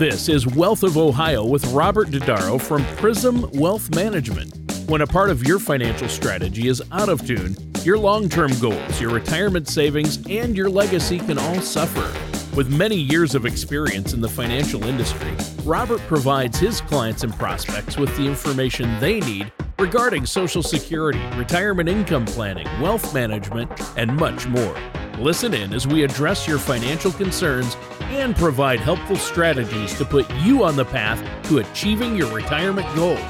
This is Wealth of Ohio with Robert Dodaro from Prism Wealth Management. When a part of your financial strategy is out of tune, your long term goals, your retirement savings, and your legacy can all suffer. With many years of experience in the financial industry, Robert provides his clients and prospects with the information they need regarding Social Security, retirement income planning, wealth management, and much more. Listen in as we address your financial concerns and provide helpful strategies to put you on the path to achieving your retirement goals.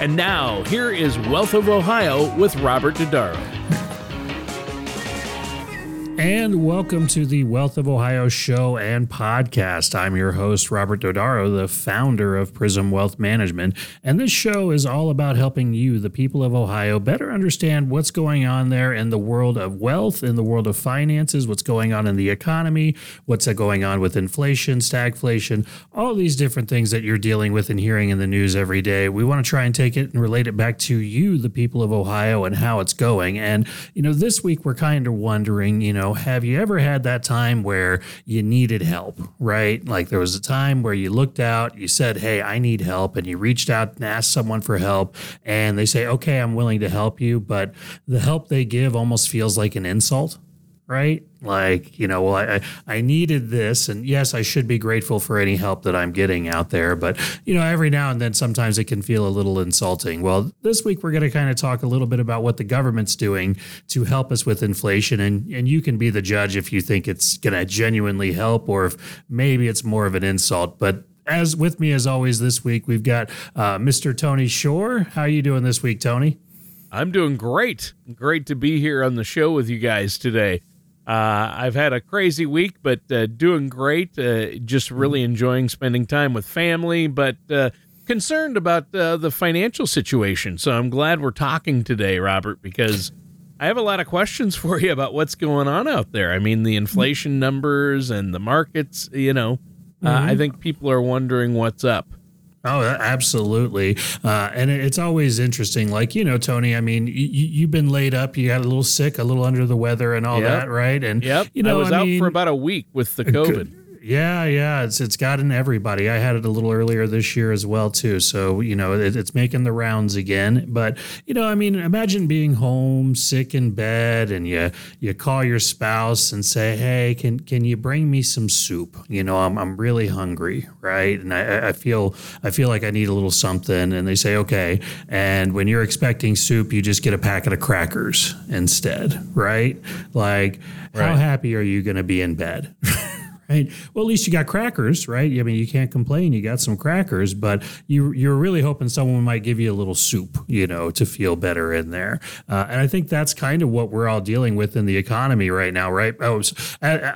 And now, here is Wealth of Ohio with Robert Dodaro. And welcome to the Wealth of Ohio show and podcast. I'm your host, Robert Dodaro, the founder of Prism Wealth Management. And this show is all about helping you, the people of Ohio, better understand what's going on there in the world of wealth, in the world of finances, what's going on in the economy, what's going on with inflation, stagflation, all these different things that you're dealing with and hearing in the news every day. We want to try and take it and relate it back to you, the people of Ohio, and how it's going. And, you know, this week we're kind of wondering, you know, know, have you ever had that time where you needed help, right? Like there was a time where you looked out, you said, Hey, I need help. And you reached out and asked someone for help. And they say, Okay, I'm willing to help you. But the help they give almost feels like an insult right? Like, you know, well, I, I needed this. And yes, I should be grateful for any help that I'm getting out there. But, you know, every now and then sometimes it can feel a little insulting. Well, this week we're going to kind of talk a little bit about what the government's doing to help us with inflation. And, and you can be the judge if you think it's going to genuinely help or if maybe it's more of an insult. But as with me as always this week, we've got uh, Mr. Tony Shore. How are you doing this week, Tony? I'm doing great. Great to be here on the show with you guys today. Uh, I've had a crazy week, but uh, doing great. Uh, just really enjoying spending time with family, but uh, concerned about uh, the financial situation. So I'm glad we're talking today, Robert, because I have a lot of questions for you about what's going on out there. I mean, the inflation numbers and the markets, you know, uh, mm-hmm. I think people are wondering what's up. Oh, absolutely. Uh, and it's always interesting. Like, you know, Tony, I mean, you, have been laid up, you got a little sick, a little under the weather and all yep. that, right? And, yep. you know, I was I mean, out for about a week with the COVID. Yeah, yeah, it's it's gotten everybody. I had it a little earlier this year as well too. So you know, it, it's making the rounds again. But you know, I mean, imagine being home, sick in bed, and you you call your spouse and say, "Hey, can can you bring me some soup? You know, I'm I'm really hungry, right? And I, I feel I feel like I need a little something." And they say, "Okay." And when you're expecting soup, you just get a packet of crackers instead, right? Like, right. how happy are you going to be in bed? right? Well, at least you got crackers, right? I mean, you can't complain. You got some crackers, but you you're really hoping someone might give you a little soup, you know, to feel better in there. Uh, and I think that's kind of what we're all dealing with in the economy right now, right? Oh,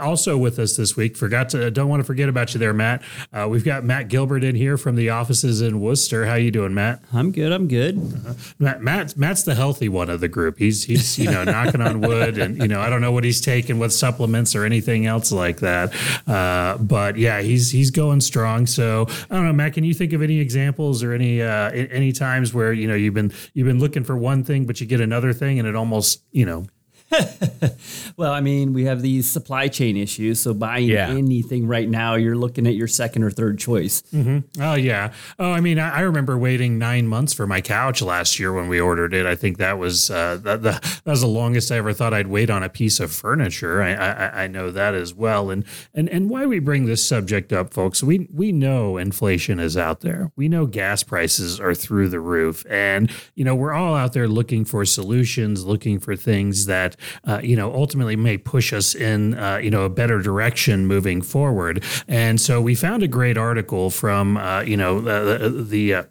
also with us this week, forgot to don't want to forget about you there, Matt. Uh, we've got Matt Gilbert in here from the offices in Wooster. How you doing, Matt? I'm good. I'm good. Uh-huh. Matt, Matt, Matt's the healthy one of the group. He's he's you know knocking on wood, and you know I don't know what he's taking, what supplements or anything else like that. Uh, but yeah, he's he's going strong. So I don't know, Matt. Can you think of any examples or any uh, any times where you know you've been you've been looking for one thing, but you get another thing, and it almost you know well, I mean, we have these supply chain issues. So buying yeah. anything right now, you're looking at your second or third choice. Mm-hmm. Oh yeah. Oh, I mean, I, I, remember waiting nine months for my couch last year when we ordered it. I think that was uh, that, that was the longest I ever thought I'd wait on a piece of furniture. I, I, I know that as well. And and and why we bring this subject up, folks? We we know inflation is out there. We know gas prices are through the roof, and you know we're all out there looking for solutions, looking for things that uh, you know, ultimately may push us in, uh, you know, a better direction moving forward. And so we found a great article from, uh, you know, the, the uh,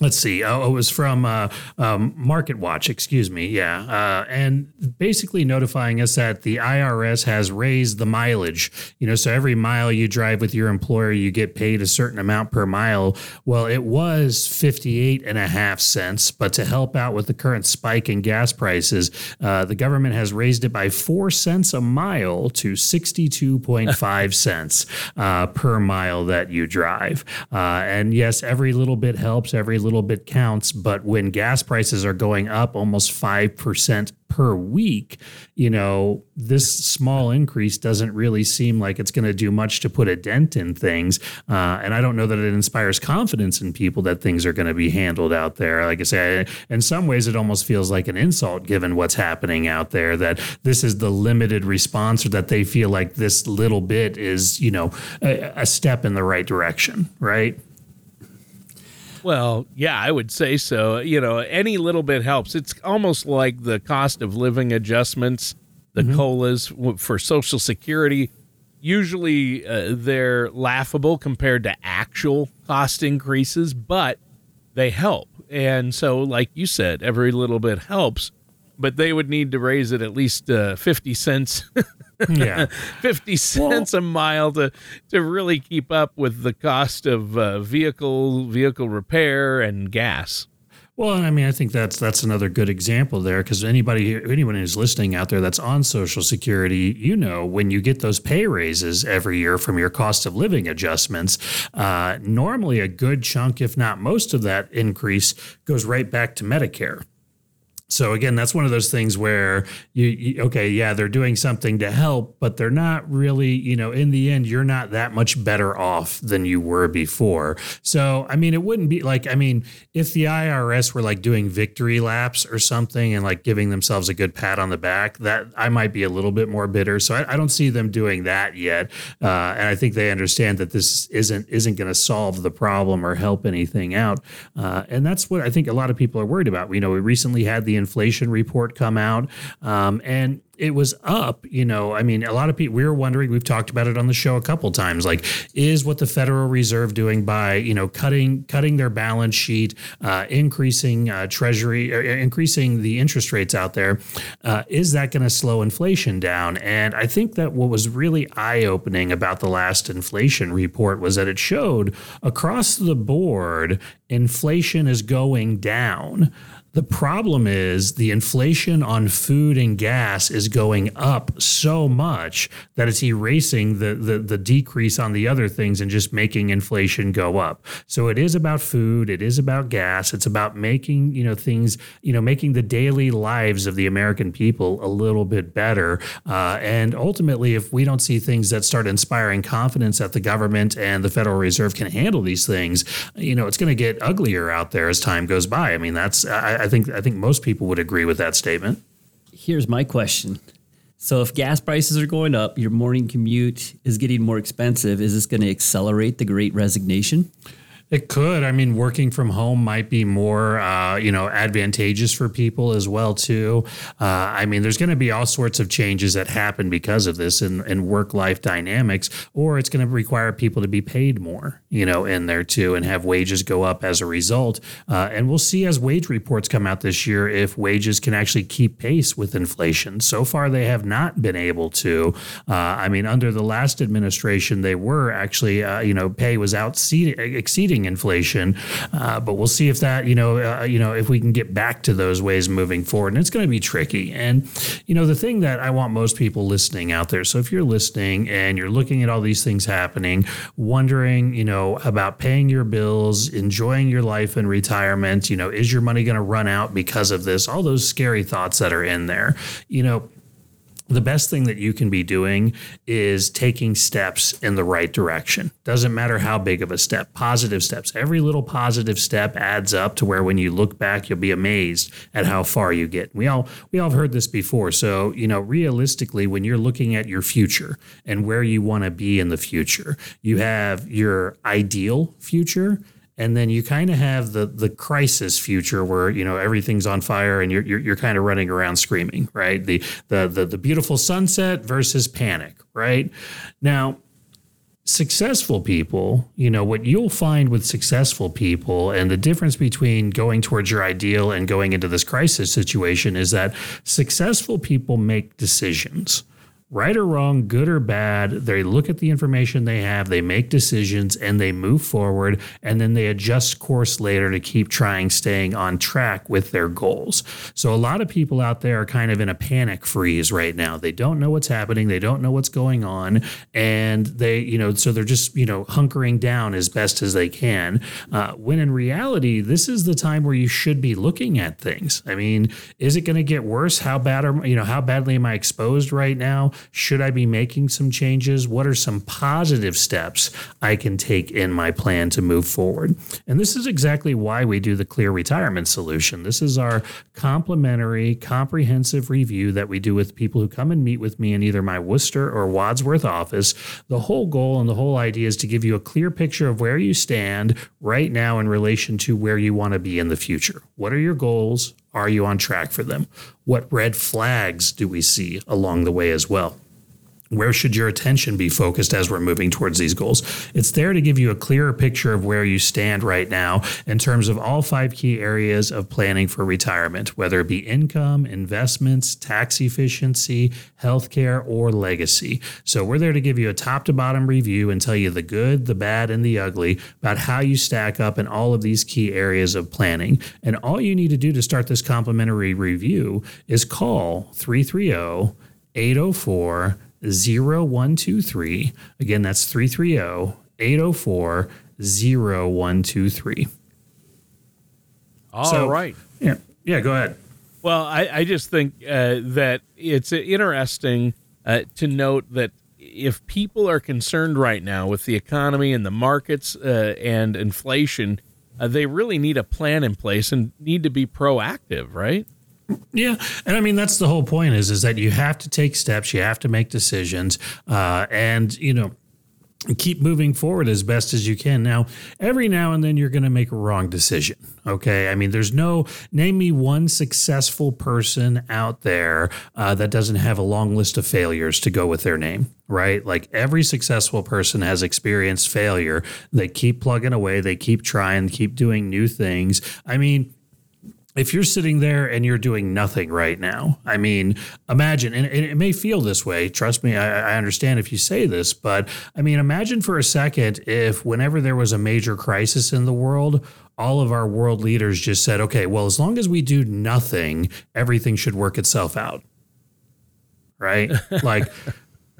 let's see. Oh, it was from uh, um, market watch. Excuse me. Yeah. Uh, and basically notifying us that the irs has raised the mileage. You know so every mile you drive with your employer you get paid a certain amount per mile. Well it was 58 and a half cents but to help out with the current spike in gas prices uh, the government has raised it by four cents a mile to 62.5 cents uh, per mile that you drive. Uh, and yes every little bit helps every little bit counts, but when gas prices are going up almost 5% per week, you know, this small increase doesn't really seem like it's going to do much to put a dent in things. Uh, and I don't know that it inspires confidence in people that things are going to be handled out there. Like I say, in some ways, it almost feels like an insult given what's happening out there that this is the limited response or that they feel like this little bit is, you know, a, a step in the right direction, right? Well, yeah, I would say so. You know, any little bit helps. It's almost like the cost of living adjustments, the mm-hmm. COLAs for Social Security. Usually uh, they're laughable compared to actual cost increases, but they help. And so, like you said, every little bit helps, but they would need to raise it at least uh, 50 cents yeah, fifty cents well, a mile to to really keep up with the cost of uh, vehicle vehicle repair and gas. Well, I mean, I think that's that's another good example there because anybody, anyone who's listening out there that's on Social Security, you know, when you get those pay raises every year from your cost of living adjustments, uh, normally a good chunk, if not most of that increase, goes right back to Medicare. So again, that's one of those things where you, you, okay, yeah, they're doing something to help, but they're not really, you know, in the end, you're not that much better off than you were before. So I mean, it wouldn't be like, I mean, if the IRS were like doing victory laps or something and like giving themselves a good pat on the back, that I might be a little bit more bitter. So I, I don't see them doing that yet, uh, and I think they understand that this isn't isn't going to solve the problem or help anything out, uh, and that's what I think a lot of people are worried about. You know, we recently had the inflation report come out, um, and it was up, you know, I mean, a lot of people, we were wondering, we've talked about it on the show a couple times, like, is what the Federal Reserve doing by, you know, cutting, cutting their balance sheet, uh, increasing uh, treasury, uh, increasing the interest rates out there, uh, is that going to slow inflation down? And I think that what was really eye opening about the last inflation report was that it showed across the board, inflation is going down. The problem is the inflation on food and gas is going up so much that it's erasing the, the, the decrease on the other things and just making inflation go up. So it is about food, it is about gas, it's about making, you know, things, you know, making the daily lives of the American people a little bit better. Uh, and ultimately, if we don't see things that start inspiring confidence that the government and the Federal Reserve can handle these things, you know, it's going to get uglier out there as time goes by. I mean, that's I, I think I think most people would agree with that statement. Here's my question. So if gas prices are going up, your morning commute is getting more expensive, is this going to accelerate the great resignation? It could. I mean, working from home might be more, uh, you know, advantageous for people as well too. Uh, I mean, there's going to be all sorts of changes that happen because of this in, in work life dynamics, or it's going to require people to be paid more, you know, in there too, and have wages go up as a result. Uh, and we'll see as wage reports come out this year if wages can actually keep pace with inflation. So far, they have not been able to. Uh, I mean, under the last administration, they were actually, uh, you know, pay was out exceeding inflation. Uh, but we'll see if that, you know, uh, you know, if we can get back to those ways moving forward. And it's going to be tricky. And, you know, the thing that I want most people listening out there. So if you're listening and you're looking at all these things happening, wondering, you know, about paying your bills, enjoying your life in retirement, you know, is your money going to run out because of this? All those scary thoughts that are in there, you know, the best thing that you can be doing is taking steps in the right direction. Doesn't matter how big of a step, positive steps. Every little positive step adds up to where when you look back, you'll be amazed at how far you get. We all we all have heard this before. So, you know, realistically, when you're looking at your future and where you want to be in the future, you have your ideal future and then you kind of have the the crisis future where you know everything's on fire and you're you're, you're kind of running around screaming right? The, the the the beautiful sunset versus panic right? Now successful people you know what you'll find with successful people and the difference between going towards your ideal and going into this crisis situation is that successful people make decisions right or wrong, good or bad, they look at the information they have, they make decisions, and they move forward, and then they adjust course later to keep trying staying on track with their goals. So a lot of people out there are kind of in a panic freeze right now. They don't know what's happening, they don't know what's going on, and they, you know, so they're just, you know, hunkering down as best as they can. Uh, when in reality, this is the time where you should be looking at things. I mean, is it going to get worse? How bad are, you know, how badly am I exposed right now? Should I be making some changes? What are some positive steps I can take in my plan to move forward? And this is exactly why we do the Clear Retirement Solution. This is our complimentary, comprehensive review that we do with people who come and meet with me in either my Wooster or Wadsworth office. The whole goal and the whole idea is to give you a clear picture of where you stand right now in relation to where you want to be in the future. What are your goals? Are you on track for them? What red flags do we see along the way as well? Where should your attention be focused as we're moving towards these goals? It's there to give you a clearer picture of where you stand right now in terms of all five key areas of planning for retirement, whether it be income, investments, tax efficiency, healthcare, or legacy. So we're there to give you a top to bottom review and tell you the good, the bad, and the ugly about how you stack up in all of these key areas of planning. And all you need to do to start this complimentary review is call 330 804 0123. Again, that's 330 804 0123. All So- right. Yeah. Yeah, go ahead. Well, I, I just think uh, that it's interesting uh, to note that if people are concerned right now with the economy and the markets uh, and inflation, uh, they really need a plan in place and need to be proactive, right? Yeah, and I mean that's the whole point is is that you have to take steps, you have to make decisions, uh, and you know keep moving forward as best as you can. Now, every now and then you're going to make a wrong decision. Okay, I mean there's no name me one successful person out there uh, that doesn't have a long list of failures to go with their name. Right, like every successful person has experienced failure. They keep plugging away, they keep trying, keep doing new things. I mean if you're sitting there and you're doing nothing right now, I mean, imagine, and it may feel this way. Trust me, I, I, understand if you say this, but I mean, imagine for a second if whenever there was a major crisis in the world, all of our world leaders just said, okay, well, as long as we do nothing, everything should work itself out. Right? like,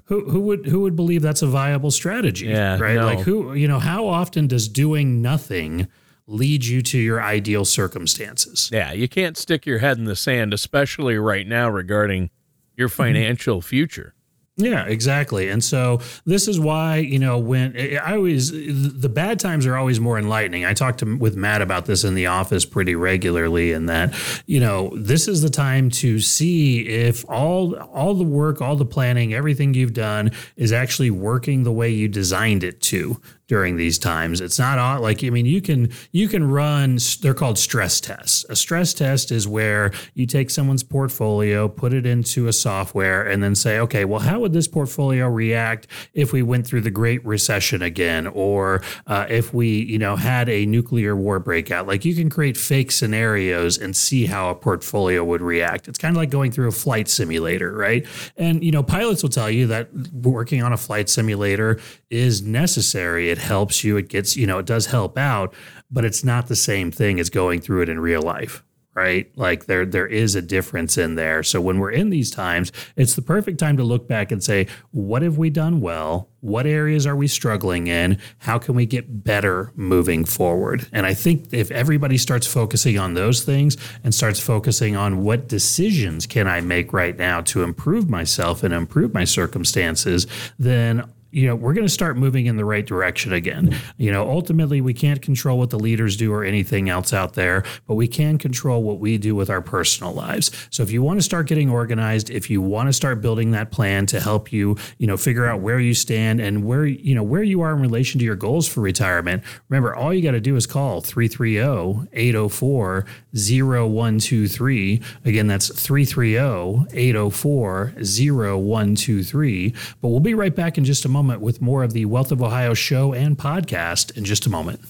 who, who would who would believe that's a viable strategy? Yeah, right. no. Like who you know how often does doing nothing lead you to your ideal circumstances? Yeah, you can't stick your head in the sand, especially right now regarding your mm-hmm. financial future. Yeah, exactly. And so this is why, you know, when I always, the bad times are always more enlightening. I talked to, with Matt about this in the office pretty regularly, and that, you know, this is the time to see if all, all the work, all the planning, everything you've done is actually working the way you designed it to during these times. It's not all- like I mean you can you can run they're called stress tests. A stress test is where you take someone's portfolio, put it into a software and then say, "Okay, well how would this portfolio react if we went through the Great Recession again or uh, if we, you know, had a nuclear war breakout?" Like you can create fake scenarios and see how a portfolio would react. It's kind of like going through a flight simulator, right? And you know, pilots will tell you that working on a flight simulator is necessary. It helps you. It gets, you know, it does help out, but it's not the same thing as going through it in real life. Right. Like there there is a difference in there. So when we're in these times, it's the perfect time to look back and say, what have we done well? What areas are we struggling in? How can we get better moving forward? And I think if everybody starts focusing on those things and starts focusing on what decisions can I make right now to improve myself and improve my circumstances, then you know, we're going to start moving in the right direction again. You know, ultimately, we can't control what the leaders do or anything else out there, but we can control what we do with our personal lives. So if you want to start getting organized, if you want to start building that plan to help you, you know, figure out where you stand and where, you know, where you are in relation to your goals for retirement, remember, all you got to do is call 330 804 0123. Again, that's 330 804 0123. But we'll be right back in just a moment with more of the Wealth of Ohio show and podcast in just a moment.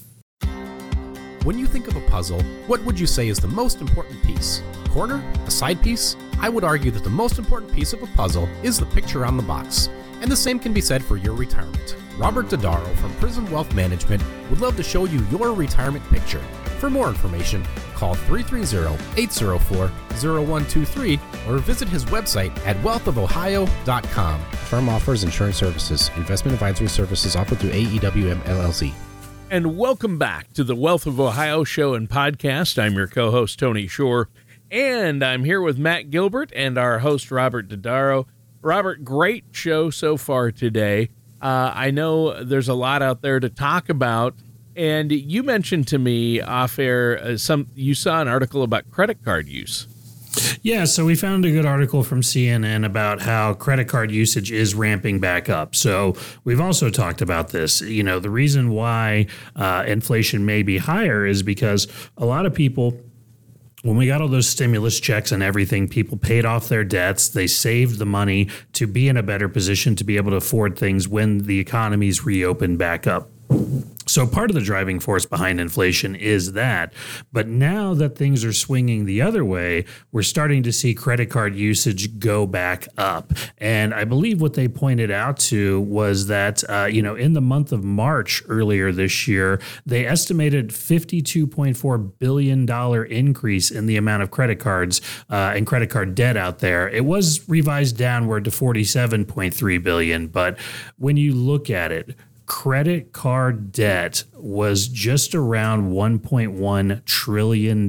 When you think of a puzzle, what would you say is the most important piece? Corner? A side piece? I would argue that the most important piece of a puzzle is the picture on the box. And the same can be said for your retirement. Robert Dodaro from Prism Wealth Management would love to show you your retirement picture. For more information, call 330-804-0123 or visit his website at wealthofohio.com. Firm offers insurance services. Investment advisory services offered through AEWM LLC. And welcome back to the Wealth of Ohio show and podcast. I'm your co host, Tony Shore, and I'm here with Matt Gilbert and our host, Robert Dodaro. Robert, great show so far today. Uh, I know there's a lot out there to talk about. And you mentioned to me off air uh, some you saw an article about credit card use. Yeah, so we found a good article from CNN about how credit card usage is ramping back up. So we've also talked about this. You know, the reason why uh, inflation may be higher is because a lot of people when we got all those stimulus checks and everything, people paid off their debts. They saved the money to be in a better position to be able to afford things when the economies reopen back up. So part of the driving force behind inflation is that. But now that things are swinging the other way, we're starting to see credit card usage go back up. And I believe what they pointed out to was that, uh, you know, in the month of March earlier this year, they estimated $52.4 billion increase in the amount of credit cards uh, and credit card debt out there. It was revised downward to 47.3 billion. But when you look at it, credit card debt was just around $1.1 trillion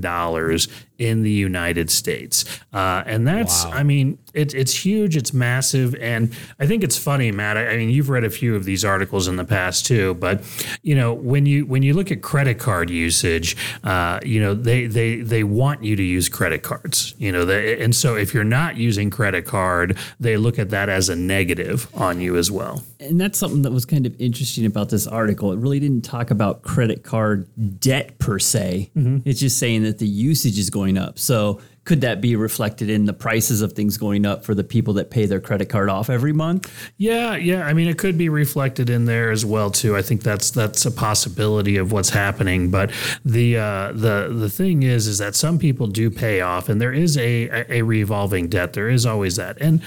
in the United States. Uh, and that's, wow. I mean, it, it's huge, it's massive. And I think it's funny, Matt. I, I, mean, you've read a few of these articles in the past too, but you know, when you when you look at credit card usage, uh, you know, they they they want you to use credit cards. You know, they, and so if you're not using credit card, they look at that as a negative on you as well. And that's something that was kind of interesting about this article. It really didn't talk about credit card debt per se. Mm-hmm. It's just saying that the usage is going up. So could that be reflected in the prices of things going up for the people that pay their credit card off every month? Yeah, yeah. I mean, it could be reflected in there as well too. I think that's that's a possibility of what's happening. But the uh, the the thing is, is that some people do pay off, and there is a a revolving debt. There is always that, and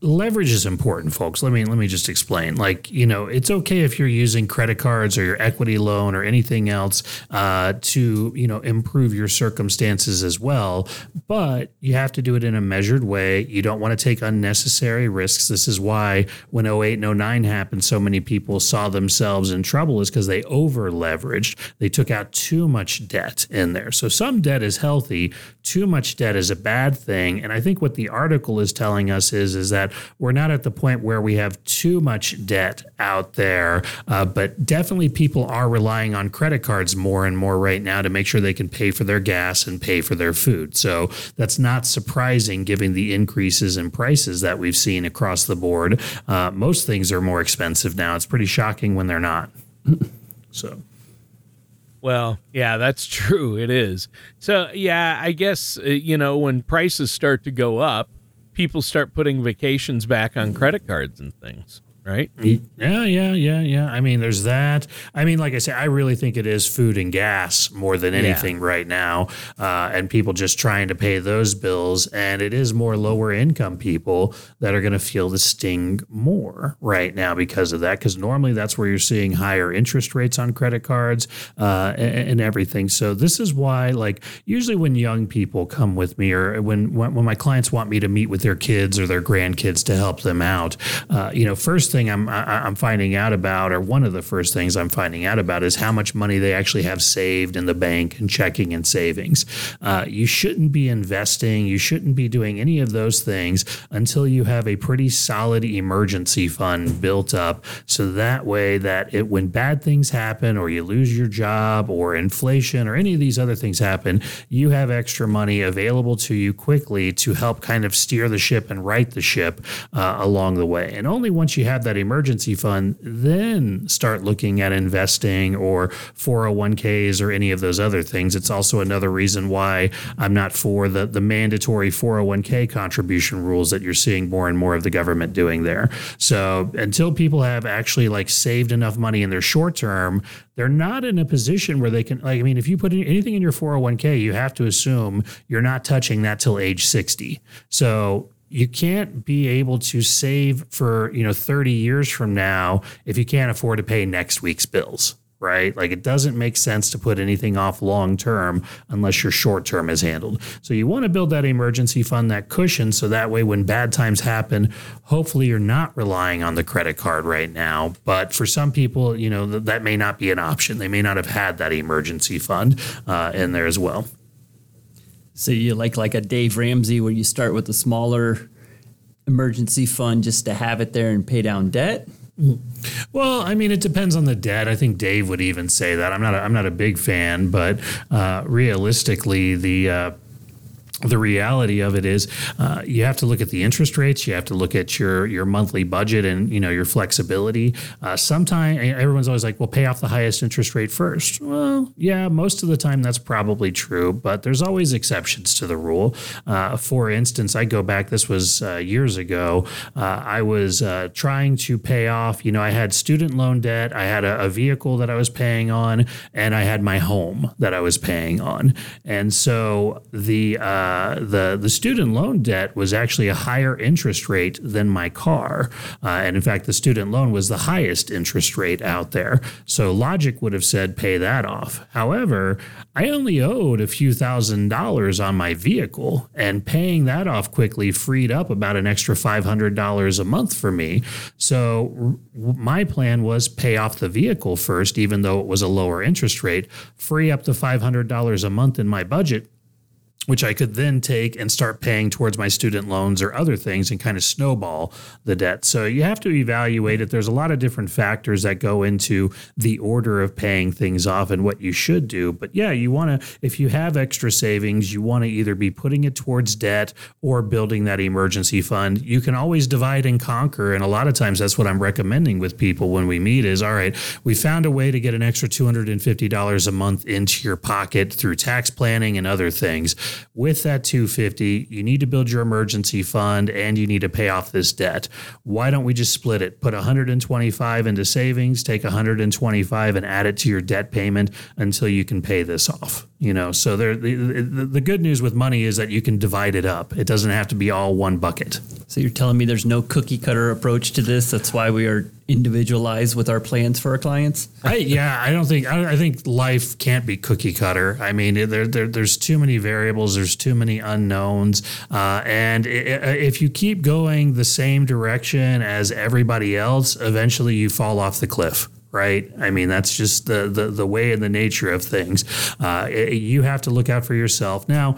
leverage is important folks. Let me let me just explain. Like you know it's okay if you're using credit cards or your equity loan or anything else uh, to you know improve your circumstances as well but you have to do it in a measured way. You don't want to take unnecessary risks. This is why when 08 and 09 happened so many people saw themselves in trouble is because they over leveraged they took out too much debt in there. So some debt is healthy too much debt is a bad thing and i think what the article is telling us is is that we're not at the point where we have too much debt out there, uh, but definitely people are relying on credit cards more and more right now to make sure they can pay for their gas and pay for their food. So that's not surprising given the increases in prices that we've seen across the board. Uh, most things are more expensive now. It's pretty shocking when they're not. so. Well, yeah, that's true. It is. So, yeah, I guess, uh, you know, when prices start to go up, people start putting vacations back on credit cards and things right? Yeah, yeah, yeah, yeah. I mean, there's that. I mean, like I say, I really think it is food and gas more than anything yeah. right now, uh, and people just trying to pay those bills. And it is more lower income people that are going to feel the sting more right now because of that. Because normally that's where you're seeing higher interest rates on credit cards uh, and, and, everything. So this is why, like, usually when young people come with me, or when when, when my clients want me to meet with their kids or their grandkids to help them out, uh, you know, first thing thing I'm I'm finding out about, or one of the first things I'm finding out about, is how much money they actually have saved in the bank and checking and savings. Uh, you shouldn't be investing. You shouldn't be doing any of those things until you have a pretty solid emergency fund built up. So that way, that it when bad things happen, or you lose your job, or inflation, or any of these other things happen, you have extra money available to you quickly to help kind of steer the ship and right the ship uh, along the way. And only once you have that emergency fund, then start looking at investing or 401ks or any of those other things. It's also another reason why I'm not for the, the mandatory 401k contribution rules that you're seeing more and more of the government doing there. So until people have actually like saved enough money in their short term, they're not in a position where they can like I mean if you put anything in your 401k, you have to assume you're not touching that till age 60. So you can't be able to save for you know 30 years from now if you can't afford to pay next week's bills right? Like it doesn't make sense to put anything off long term unless your short term is handled. So you want to build that emergency fund that cushion so that way when bad times happen hopefully you're not relying on the credit card right now. But for some people you know that, that may not be an option. They may not have had that emergency fund uh, in there as well So you like like a Dave Ramsey where you start with a smaller emergency fund just to have it there and pay down debt? Well, I mean, it depends on the debt. I think Dave would even say that. I'm not. A, I'm not a big fan, but uh, realistically, the uh, the reality of it is uh, you have to look at the interest rates you have to look at your your monthly budget and you know your flexibility. Uh, sometimes everyone's always like well pay off the highest interest rate first. Well yeah most of the time that's probably true but there's always exceptions to the rule. Uh, for instance i go back this was uh, years ago uh, i was uh, trying to pay off you know i had student loan debt i had a, a vehicle that i was paying on and i had my home that i was paying on. And so the uh, the the student loan debt was actually a higher interest rate than my car, uh, and in fact, the student loan was the highest interest rate out there. So logic would have said pay that off. However, I only owed a few thousand dollars on my vehicle, and paying that off quickly freed up about an extra five hundred dollars a month for me. So r- my plan was pay off the vehicle first, even though it was a lower interest rate, free up the five hundred dollars a month in my budget which I could then take and start paying towards my student loans or other things and kind of snowball the debt. So you have to evaluate it. There's a lot of different factors that go into the order of paying things off and what you should do. But yeah, you want to, if you have extra savings, you want to either be putting it towards debt or building that emergency fund. You can always divide and conquer. And a lot of times that's what I'm recommending with people when we meet is all right, we found a way to get an extra $250 a month into your pocket through tax planning and other things with that 250 you need to build your emergency fund and you need to pay off this debt. Why don't we just split it? Put 125 into savings take 125 and add it to your debt payment until you can pay this off you know so there the, the, the good news with money is that you can divide it up it doesn't have to be all one bucket So you're telling me there's no cookie cutter approach to this? That's why we are individualized with our plans for our clients? I, yeah, I don't think I, I think life can't be cookie cutter. I mean, there, there there's too many variables. There's too many unknowns, uh, and if you keep going the same direction as everybody else, eventually you fall off the cliff. Right. I mean, that's just the, the, the way and the nature of things. Uh, i- you have to look out for yourself. Now,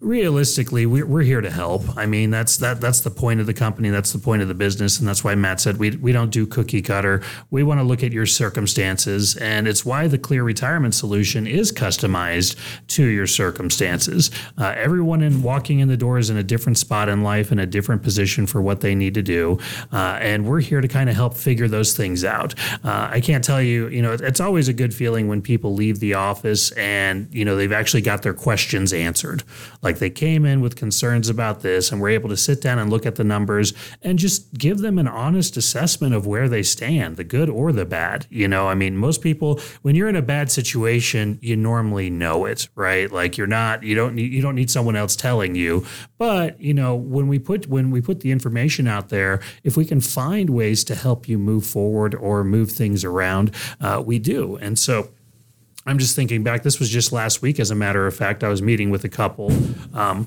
realistically, we're, we're here to help. I mean, that's that that's the point of the company. That's the point of the business. And that's why Matt said we, we don't do cookie cutter. We want to look at your circumstances. And it's why the Clear Retirement Solution is customized to your circumstances. Uh, everyone in walking in the door is in a different spot in life, in a different position for what they need to do. Uh, and we're here to kind of help figure those things out. Uh, I can't tell you, you know, it's always a good feeling when people leave the office and, you know, they've actually got their questions answered. Like they came in with concerns about this and we're able to sit down and look at the numbers and just give them an honest assessment of where they stand, the good or the bad. You know, I mean, most people, when you're in a bad situation, you normally know it, right? Like you're not, you don't need, you don't need someone else telling you. But, you know, when we put, when we put the information out there, if we can find ways to help you move forward or move things around, uh, we do. And so, I'm just thinking back. This was just last week, as a matter of fact. I was meeting with a couple. Um,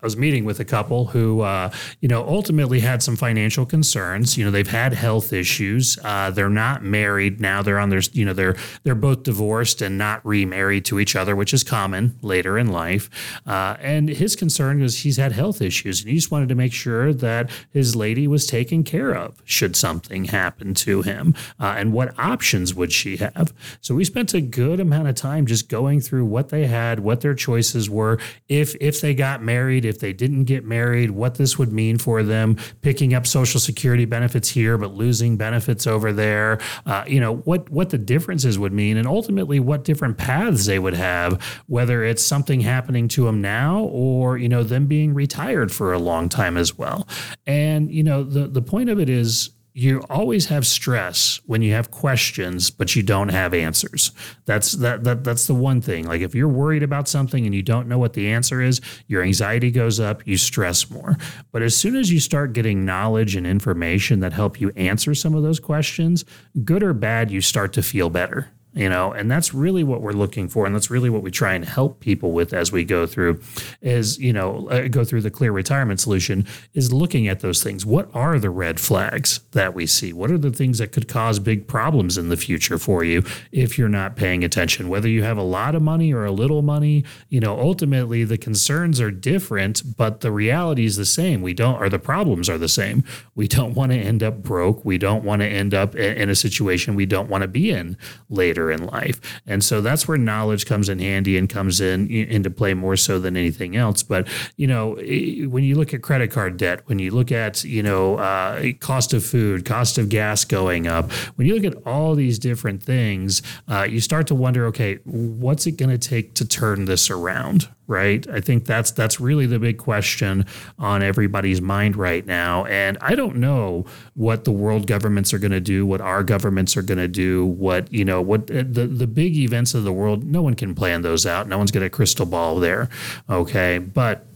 I was meeting with a couple who, uh, you know, ultimately had some financial concerns. You know, they've had health issues. Uh, they're not married now. They're on their, you know, they're they're both divorced and not remarried to each other, which is common later in life. Uh, and his concern was he's had health issues, and he just wanted to make sure that his lady was taken care of should something happen to him, uh, and what options would she have. So we spent a good amount of time just going through what they had, what their choices were, if if they got married if they didn't get married, what this would mean for them, picking up Social Security benefits here but losing benefits over there. Uh, you know what what the differences would mean, and ultimately what different paths they would have, whether it's something happening to them now or you know them being retired for a long time as well. And you know the the point of it is you always have stress when you have questions but you don't have answers. That's that, that that's the one thing. Like if you're worried about something and you don't know what the answer is your anxiety goes up you stress more. But as soon as you start getting knowledge and information that help you answer some of those questions good or bad you start to feel better you know and that's really what we're looking for and that's really what we try and help people with as we go through is you know uh, go through the clear retirement solution is looking at those things. What are the red flags that we see? What are the things that could cause big problems in the future for you if you're not paying attention? Whether you have a lot of money or a little money you know ultimately the concerns are different but the reality is the same. We don't or the problems are the same. We don't want to end up broke. We don't want to end up in a situation we don't want to be in later in life. And so that's where knowledge comes in handy and comes in into play more so than anything else. But, you know, when you look at credit card debt, when you look at, you know, uh, cost of food, cost of gas going up, when you look at all these different things, uh, you start to wonder, okay, what's it going to take to turn this around? Right? I think that's that's really the big question on everybody's mind right now. And I don't know what the world governments are going to do, what our governments are going to do, what you know, what uh, the the big events of the world. No one can plan those out. No one's got a crystal ball there. Okay, but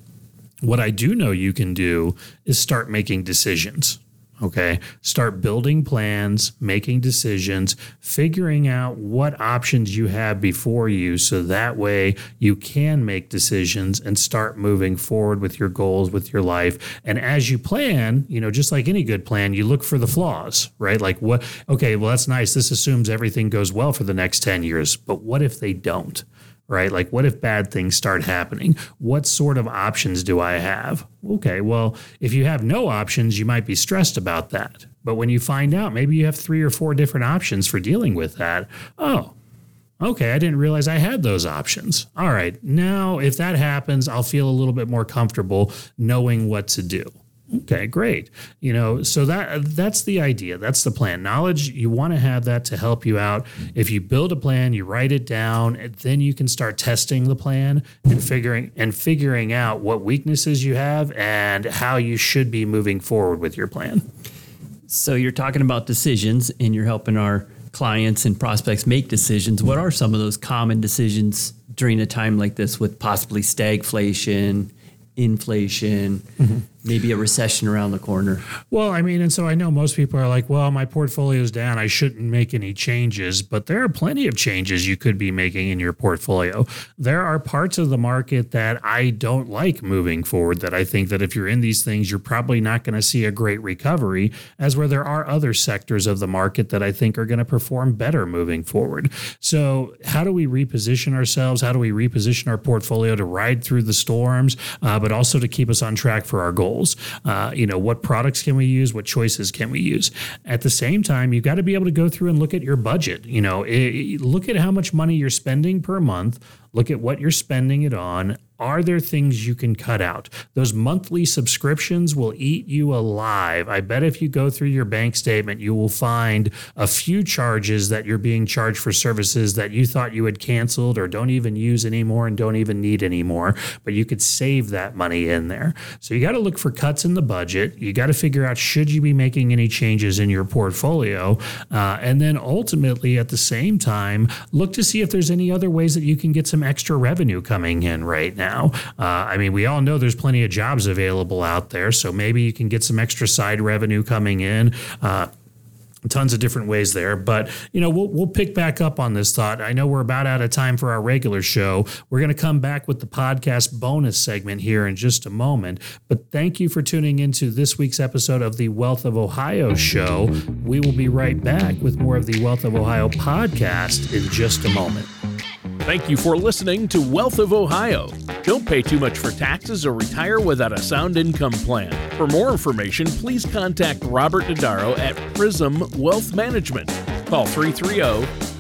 what I do know you can do is start making decisions. Okay. Start building plans, making decisions, figuring out what options you have before you so that way you can make decisions and start moving forward with your goals, with your life. And as you plan, you know, just like any good plan, you look for the flaws, right? Like what, okay, well, that's nice. This assumes everything goes well for the next 10 years. But what if they don't? Right? Like, what if bad things start happening? What sort of options do I have? Okay, well, if you have no options, you might be stressed about that. But when you find out, maybe you have three or four different options for dealing with that. Oh, okay, I didn't realize I had those options. All right, now if that happens, I'll feel a little bit more comfortable knowing what to do. Okay, great. You know, so that that's the idea. That's the plan. Knowledge, you want to have that to help you out. If you build a plan, you write it down, and then you can start testing the plan and figuring and figuring out what weaknesses you have and how you should be moving forward with your plan. So you're talking about decisions and you're helping our clients and prospects make decisions. What are some of those common decisions during a time like this with possibly stagflation, inflation, mm-hmm maybe a recession around the corner. Well, I mean, and so I know most people are like, well, my portfolio's down. I shouldn't make any changes, but there are plenty of changes you could be making in your portfolio. There are parts of the market that I don't like moving forward that I think that if you're in these things, you're probably not going to see a great recovery, as where there are other sectors of the market that I think are going to perform better moving forward. So, how do we reposition ourselves? How do we reposition our portfolio to ride through the storms, uh, but also to keep us on track for our goals? Goals. Uh, you know, what products can we use? What choices can we use? At the same time, you've got to be able to go through and look at your budget. You know, it, look at how much money you're spending per month. Look at what you're spending it on are there things you can cut out? Those monthly subscriptions will eat you alive. I bet if you go through your bank statement, you will find a few charges that you're being charged for services that you thought you had canceled or don't even use anymore and don't even need anymore. But you could save that money in there. So you got to look for cuts in the budget. You got to figure out should you be making any changes in your portfolio. Uh, and then ultimately, at the same time, look to see if there's any other ways that you can get some extra revenue coming in right now now. Uh, I mean, we all know there's plenty of jobs available out there, so maybe you can get some extra side revenue coming in. Uh, tons of different ways there but you know we'll, we'll pick back up on this thought i know we're about out of time for our regular show we're going to come back with the podcast bonus segment here in just a moment but thank you for tuning into this week's episode of the wealth of ohio show we will be right back with more of the wealth of ohio podcast in just a moment Thank you for listening to Wealth of Ohio. Don't pay too much for taxes or retire without a sound income plan. For more information, please contact Robert Dodaro at Prism Wealth Management. Call 330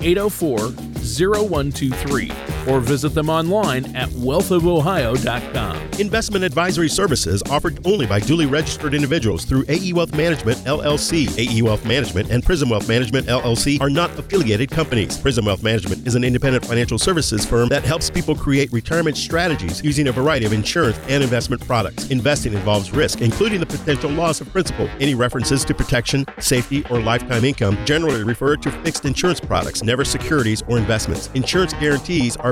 804 0123 or visit them online at wealthofohio.com. Investment advisory services offered only by duly registered individuals through AE Wealth Management LLC. AE Wealth Management and Prism Wealth Management LLC are not affiliated companies. Prism Wealth Management is an independent financial services firm that helps people create retirement strategies using a variety of insurance and investment products. Investing involves risk, including the potential loss of principal. Any references to protection, safety, or lifetime income generally refer to fixed insurance products, never securities or investments. Insurance guarantees are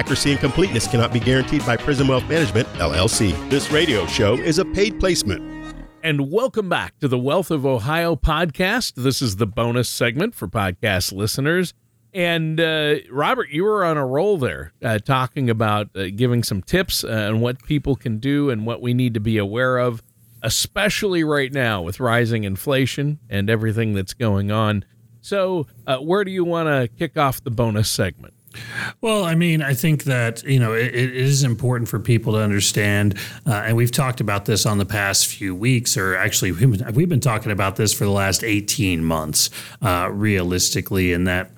accuracy and completeness cannot be guaranteed by Prism Wealth Management, LLC. This radio show is a paid placement. And welcome back to the Wealth of Ohio podcast. This is the bonus segment for podcast listeners. And uh, Robert, you were on a roll there, uh, talking about uh, giving some tips on what people can do and what we need to be aware of, especially right now with rising inflation and everything that's going on. So, uh, where do you want to kick off the bonus segment? Well, I mean, I think that you know it, it is important for people to understand, uh, and we've talked about this on the past few weeks, or actually, we've been, we've been talking about this for the last eighteen months, uh, realistically, in that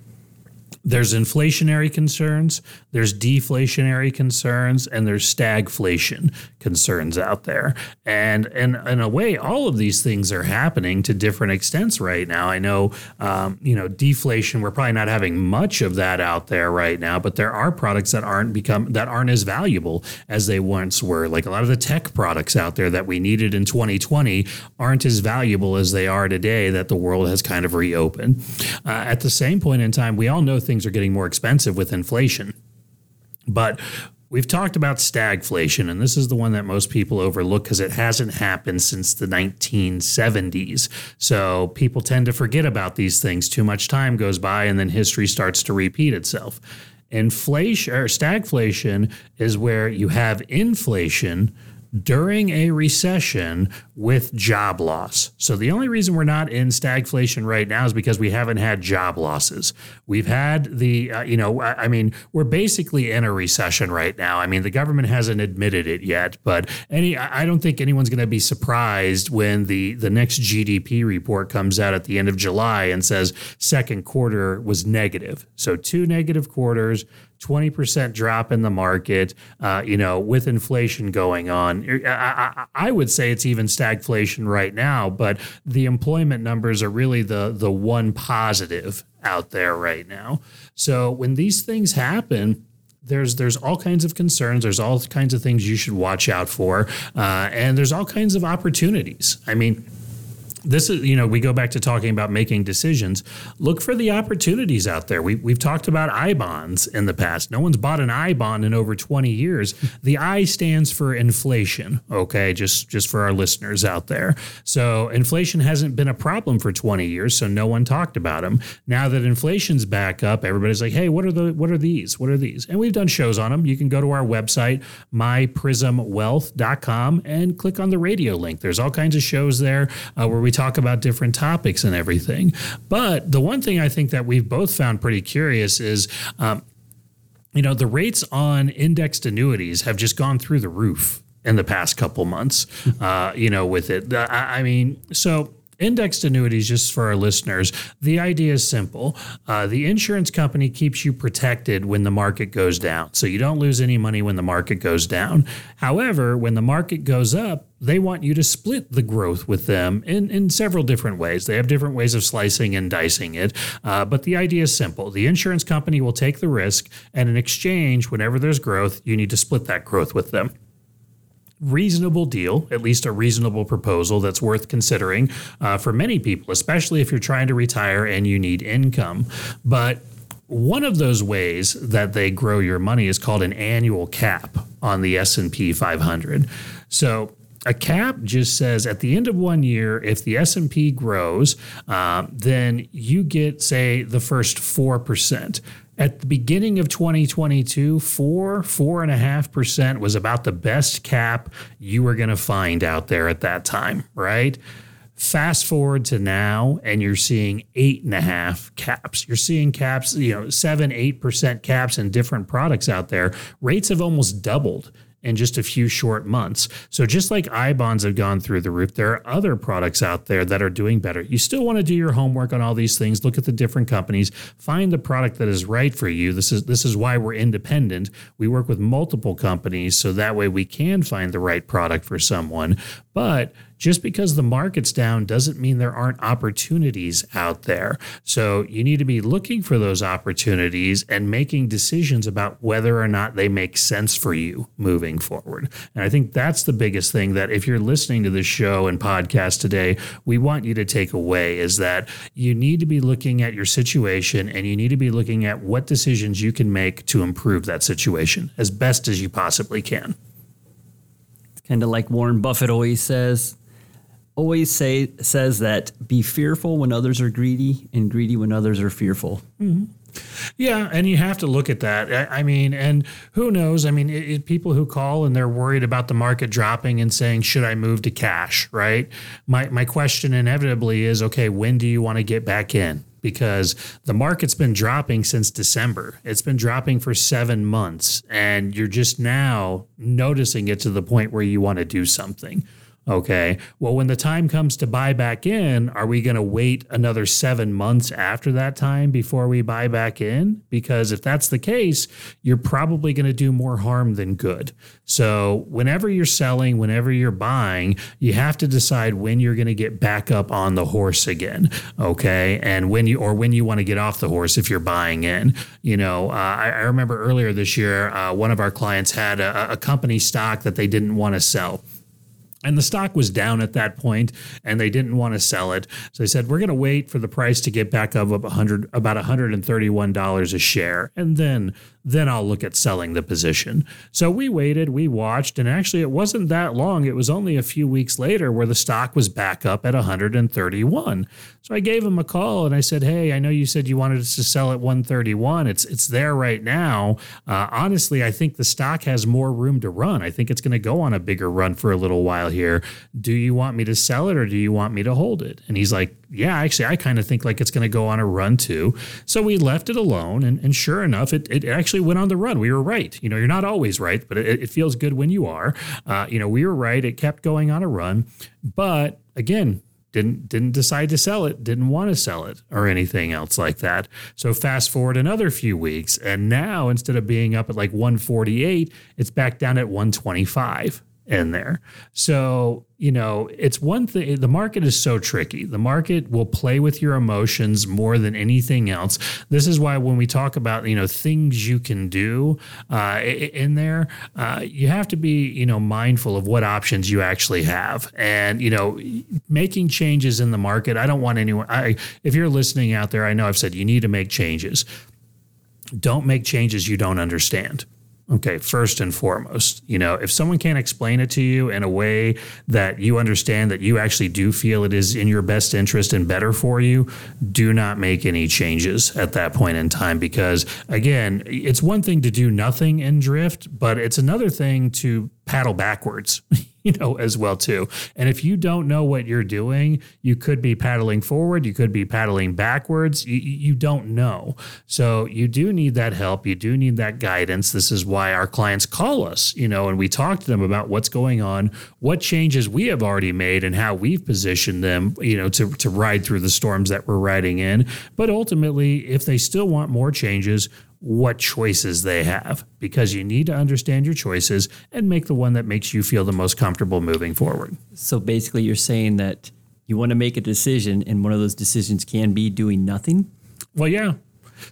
there's inflationary concerns, there's deflationary concerns, and there's stagflation concerns out there. And, and in a way, all of these things are happening to different extents right now. I know, um, you know, deflation. We're probably not having much of that out there right now, but there are products that aren't become that aren't as valuable as they once were. Like a lot of the tech products out there that we needed in 2020 aren't as valuable as they are today. That the world has kind of reopened. Uh, at the same point in time, we all know things things are getting more expensive with inflation. But we've talked about stagflation, and this is the one that most people overlook because it hasn't happened since the 1970s. So people tend to forget about these things. Too much time goes by, and then history starts to repeat itself. Inflation or stagflation is where you have inflation during a recession with job loss. So the only reason we're not in stagflation right now is because we haven't had job losses. We've had the, uh, you know, I, I mean, we're basically in a recession right now. I mean, the government hasn't admitted it yet, but any, I don't think anyone's going to be surprised when the the next GDP report comes out at the end of July and says second quarter was negative. So two negative quarters 20% drop in the market, uh, you know, with inflation going on. I, I, I, would say it's even stagflation right now, but the employment numbers are really the, the one positive out there right now. So when these things happen, there's there's all kinds of concerns. There's all kinds of things you should watch out for, uh, and there's all kinds of opportunities. I mean, this is you know we go back to talking about making decisions. Look for the opportunities out there. We, we've talked about i bonds in the past. No one's bought an i bond in over 20 years. The i stands for inflation okay just just for our listeners out there. So inflation hasn't been a problem for 20 years so no one talked about them now that inflation's back up everybody's like hey what are the what are these? What are these? And we've done shows on them you can go to our website myprismwealth.com and click on the radio link. There's all kinds of shows there uh, where we talk about different topics and everything. But the one thing I think that we've both found pretty curious is, um, you know, the rates on indexed annuities have just gone through the roof in the past couple months. Uh, you know, with it, I, I mean, so Indexed annuities, just for our listeners, the idea is simple. Uh, the insurance company keeps you protected when the market goes down. So you don't lose any money when the market goes down. However, when the market goes up, they want you to split the growth with them in, in several different ways. They have different ways of slicing and dicing it. Uh, but the idea is simple the insurance company will take the risk, and in exchange, whenever there's growth, you need to split that growth with them reasonable deal, at least a reasonable proposal that's worth considering uh, for many people, especially if you're trying to retire and you need income. But one of those ways that they grow your money is called an annual cap on the S&P 500. So a cap just says at the end of one year, if the S and P grows, uh, then you get say the first four percent. At the beginning of 2022, four, four and a half percent was about the best cap you were going to find out there at that time, right? Fast forward to now, and you're seeing eight and a half caps. You're seeing caps, you know, seven, eight percent caps in different products out there. Rates have almost doubled in just a few short months. So just like I bonds have gone through the roof, there are other products out there that are doing better. You still want to do your homework on all these things, look at the different companies, find the product that is right for you. This is this is why we're independent. We work with multiple companies so that way we can find the right product for someone. But just because the market's down doesn't mean there aren't opportunities out there. So you need to be looking for those opportunities and making decisions about whether or not they make sense for you moving forward. And I think that's the biggest thing that if you're listening to this show and podcast today, we want you to take away is that you need to be looking at your situation and you need to be looking at what decisions you can make to improve that situation as best as you possibly can. It's kind of like Warren Buffett always says always say says that be fearful when others are greedy and greedy when others are fearful. Mm-hmm. Yeah, and you have to look at that. I, I mean, and who knows? I mean, it, it, people who call and they're worried about the market dropping and saying, "Should I move to cash?" Right. My my question inevitably is, okay, when do you want to get back in? Because the market's been dropping since December. It's been dropping for seven months, and you're just now noticing it to the point where you want to do something. Okay. Well, when the time comes to buy back in, are we going to wait another seven months after that time before we buy back in? Because if that's the case, you're probably going to do more harm than good. So, whenever you're selling, whenever you're buying, you have to decide when you're going to get back up on the horse again. Okay. And when you, or when you want to get off the horse if you're buying in. You know, uh, I, I, remember earlier this year, uh, one of our clients had a, a company stock that they didn't want to sell and the stock was down at that point, and they didn't want to sell it. So they said, "We're going to wait for the price to get back up about 100, about 131 dollars a share, and then then I'll look at selling the position." So we waited, we watched, and actually, it wasn't that long. It was only a few weeks later where the stock was back up at 131. So I gave him a call and I said, "Hey, I know you said you wanted us to sell at 131. It's it's there right now. Uh, honestly, I think the stock has more room to run. I think it's going to go on a bigger run for a little while." here. Do you want me to sell it or do you want me to hold it? And he's like, Yeah, actually, I kind of think like it's going to go on a run too. So we left it alone. And, and sure enough, it, it actually went on the run. We were right. You know, you're not always right, but it, it feels good when you are. Uh, you know, we were right. It kept going on a run. But again, didn't didn't decide to sell it, didn't want to sell it or anything else like that. So fast forward another few weeks and now instead of being up at like 148, it's back down at 125 in there. So, you know, it's one thing, the market is so tricky. The market will play with your emotions more than anything else. This is why when we talk about, you know, things you can do uh, in there, uh, you have to be, you know, mindful of what options you actually have. And, you know, making changes in the market, I don't want anyone, I, if you're listening out there, I know I've said you need to make changes. Don't make changes you don't understand Okay, first and foremost, you know, if someone can't explain it to you in a way that you understand that you actually do feel it is in your best interest and better for you, do not make any changes at that point in time because again, it's one thing to do nothing and drift, but it's another thing to paddle backwards. you know, as well too. And if you don't know what you're doing, you could be paddling forward, you could be paddling backwards. You, you don't know. So you do need that help. You do need that guidance. This is why our clients call us, you know, and we talk to them about what's going on, what changes we have already made, and how we've positioned them, you know, to, to ride through the storms that we're riding in. But ultimately, if they still want more changes, what choices they have because you need to understand your choices and make the one that makes you feel the most comfortable moving forward. So basically, you're saying that you want to make a decision, and one of those decisions can be doing nothing? Well, yeah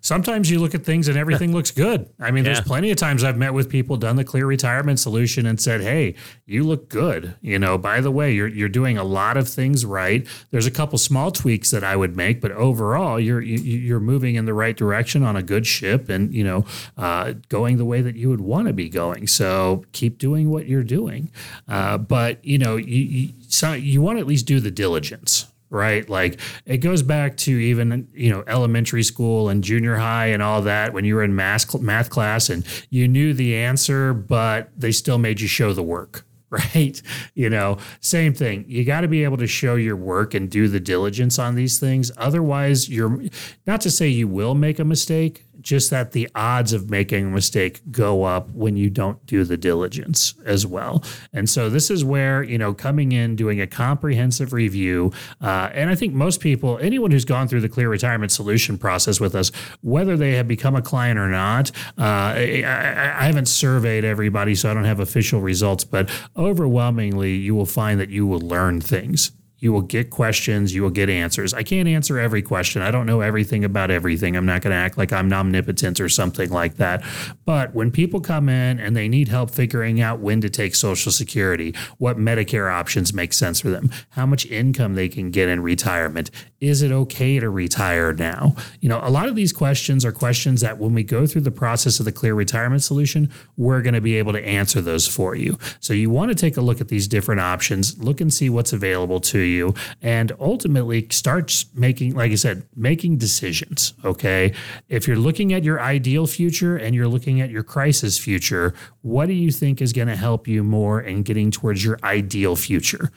sometimes you look at things and everything looks good. I mean, yeah. there's plenty of times I've met with people, done the clear retirement solution, and said, "Hey, you look good. You know, by the way, you're you're doing a lot of things right. There's a couple small tweaks that I would make, but overall, you're you, you're moving in the right direction on a good ship, and you know, uh, going the way that you would want to be going. So keep doing what you're doing. Uh, but you know, you, you, so you want to at least do the diligence right? Like it goes back to even you know elementary school and junior high and all that when you were in math math class and you knew the answer, but they still made you show the work. Right. You know, same thing. You got to be able to show your work and do the diligence on these things. Otherwise, you're not to say you will make a mistake, just that the odds of making a mistake go up when you don't do the diligence as well. And so this is where, you know, coming in, doing a comprehensive review, uh, and I think most people, anyone who's gone through the clear retirement solution process with us, whether they have become a client or not, uh, I, I haven't surveyed everybody, so I don't have official results, but overwhelmingly, you will find that you will learn things you will get questions, you will get answers. I can't answer every question. I don't know everything about everything. I'm not going to act like I'm omnipotent or something like that. But when people come in and they need help figuring out when to take Social Security, what Medicare options make sense for them, how much income they can get in retirement, is it okay to retire now? You know, a lot of these questions are questions that when we go through the process of the clear retirement solution, we're going to be able to answer those for you. So you want to take a look at these different options, look and see what's available to you you and ultimately starts making, like I said, making decisions. Okay. If you're looking at your ideal future and you're looking at your crisis future, what do you think is going to help you more in getting towards your ideal future?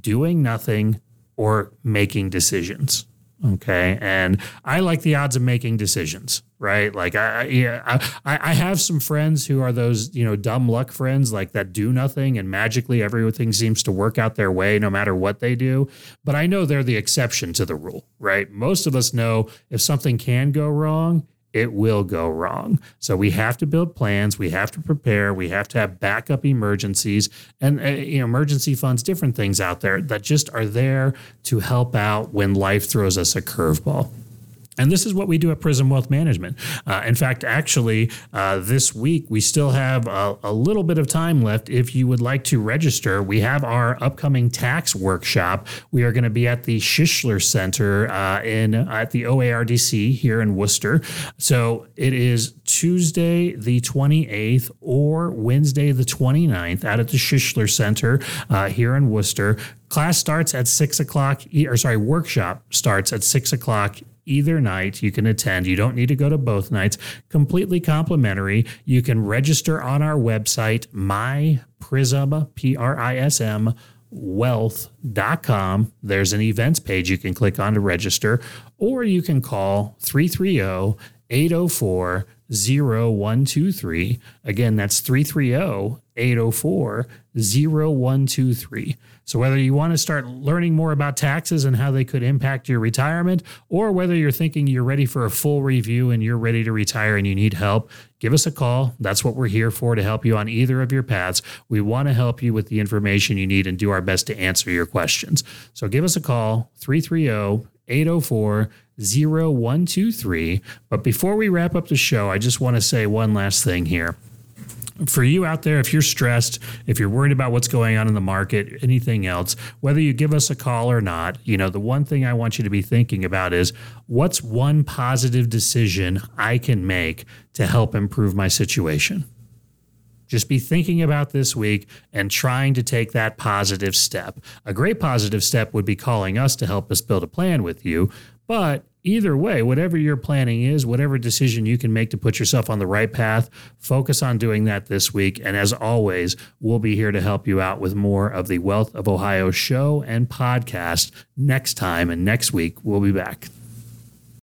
Doing nothing or making decisions. Okay. And I like the odds of making decisions, right? Like I, yeah, I, I have some friends who are those, you know, dumb luck friends like that do nothing and magically everything seems to work out their way no matter what they do. But I know they're the exception to the rule, right? Most of us know if something can go wrong, it will go wrong. So we have to build plans, we have to prepare, we have to have backup emergencies and uh, you know emergency funds, different things out there that just are there to help out when life throws us a curveball. And this is what we do at Prism Wealth Management. Uh, in fact, actually, uh, this week we still have a, a, little bit of time left. If you would like to register, we have our upcoming tax workshop. We are going to be at the Shisler Center uh, in at the OARDC here in Wooster. So it is Tuesday the 28th or Wednesday the 29th out at the Shisler Center uh, here in Wooster. Class starts at six o'clock, or sorry, workshop starts at six o'clock either night. You can attend. You don't need to go to both nights. Completely complimentary. You can register on our website, myprism, P R I S M, wealth.com. There's an events page you can click on to register, or you can call 330 804 0123. Again, that's 330 804 0123. So, whether you want to start learning more about taxes and how they could impact your retirement, or whether you're thinking you're ready for a full review and you're ready to retire and you need help, give us a call. That's what we're here for to help you on either of your paths. We want to help you with the information you need and do our best to answer your questions. So, give us a call 330 804 0123. But before we wrap up the show, I just want to say one last thing here for you out there, if you're stressed, if you're worried about what's going on in the market, anything else, whether you give us a call or not, you know, the one thing I want you to be thinking about is what's one positive decision I can make to help improve my situation? Just be thinking about this week and trying to take that positive step. A great positive step would be calling us to help us build a plan with you. But either way, whatever your planning is, whatever decision you can make to put yourself on the right path, focus on doing that this week. And as always, we'll be here to help you out with more of the Wealth of Ohio show and podcast next time. And next week, we'll be back.